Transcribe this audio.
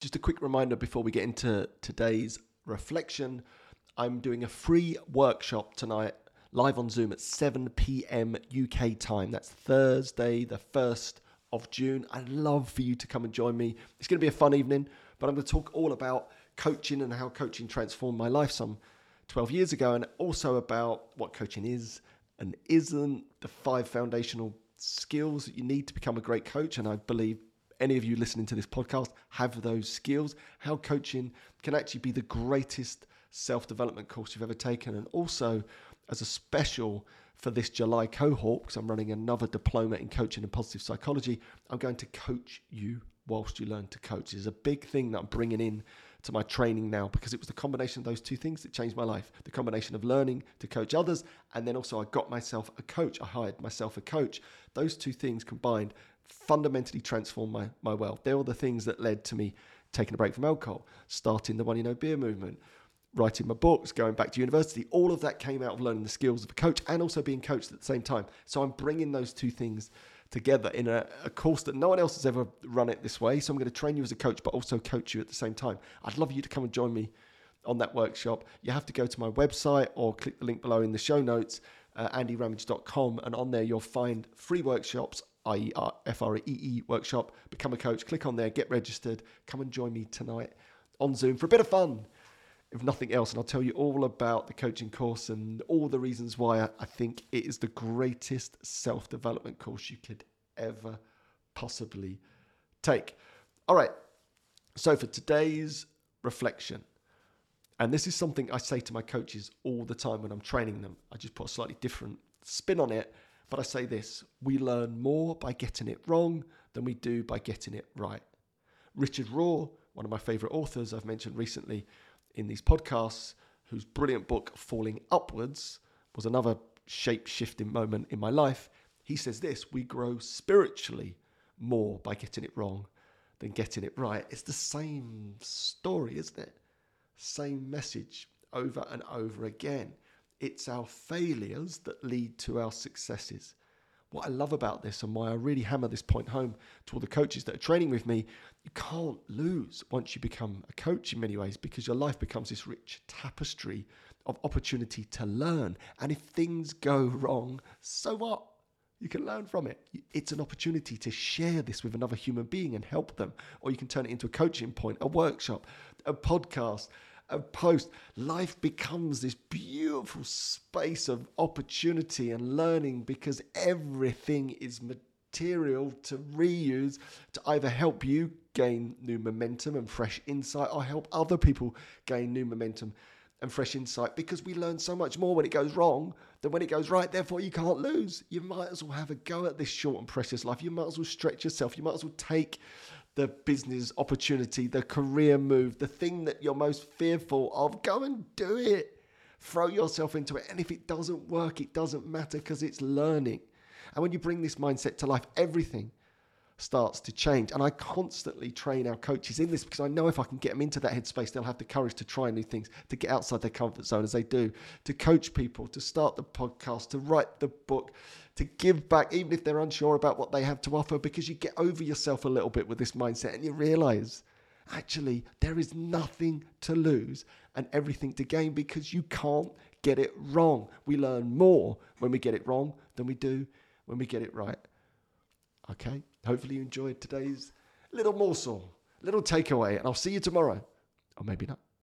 Just a quick reminder before we get into today's reflection I'm doing a free workshop tonight live on Zoom at 7 p.m. UK time. That's Thursday, the 1st of June. I'd love for you to come and join me. It's going to be a fun evening, but I'm going to talk all about coaching and how coaching transformed my life some 12 years ago, and also about what coaching is and isn't, the five foundational skills that you need to become a great coach. And I believe any of you listening to this podcast have those skills, how coaching can actually be the greatest self development course you've ever taken. And also, as a special for this July cohort, because I'm running another diploma in coaching and positive psychology, I'm going to coach you whilst you learn to coach. It's a big thing that I'm bringing in to my training now because it was the combination of those two things that changed my life the combination of learning to coach others and then also I got myself a coach I hired myself a coach those two things combined fundamentally transformed my, my world. They're all the things that led to me taking a break from alcohol, starting the One Year No Beer movement, writing my books, going back to university. All of that came out of learning the skills of a coach and also being coached at the same time. So I'm bringing those two things together in a, a, course that no one else has ever run it this way. So I'm going to train you as a coach, but also coach you at the same time. I'd love you to come and join me on that workshop. You have to go to my website or click the link below in the show notes, uh, andyramage.com, and on there you'll find free workshops i.e. Workshop, become a coach, click on there, get registered, come and join me tonight on Zoom for a bit of fun, if nothing else. And I'll tell you all about the coaching course and all the reasons why I think it is the greatest self-development course you could ever possibly take. All right. So for today's reflection, and this is something I say to my coaches all the time when I'm training them. I just put a slightly different spin on it but I say this we learn more by getting it wrong than we do by getting it right. Richard Rohr, one of my favorite authors I've mentioned recently in these podcasts, whose brilliant book, Falling Upwards, was another shape shifting moment in my life. He says this we grow spiritually more by getting it wrong than getting it right. It's the same story, isn't it? Same message over and over again. It's our failures that lead to our successes. What I love about this and why I really hammer this point home to all the coaches that are training with me, you can't lose once you become a coach in many ways because your life becomes this rich tapestry of opportunity to learn. And if things go wrong, so what? You can learn from it. It's an opportunity to share this with another human being and help them. Or you can turn it into a coaching point, a workshop, a podcast, post, life becomes this beautiful space of opportunity and learning because everything is material to reuse to either help you gain new momentum and fresh insight or help other people gain new momentum and fresh insight because we learn so much more when it goes wrong than when it goes right. Therefore, you can't lose. You might as well have a go at this short and precious life. You might as well stretch yourself. You might as well take the business opportunity, the career move, the thing that you're most fearful of, go and do it. Throw yourself into it. And if it doesn't work, it doesn't matter because it's learning. And when you bring this mindset to life, everything starts to change. And I constantly train our coaches in this because I know if I can get them into that headspace, they'll have the courage to try new things, to get outside their comfort zone as they do, to coach people, to start the podcast, to write the book, to give back, even if they're unsure about what they have to offer, because you get over yourself a little bit with this mindset and you realize actually there is nothing to lose and everything to gain because you can't get it wrong. We learn more when we get it wrong than we do when we get it right. Okay? Hopefully, you enjoyed today's little morsel, little takeaway, and I'll see you tomorrow. Or maybe not.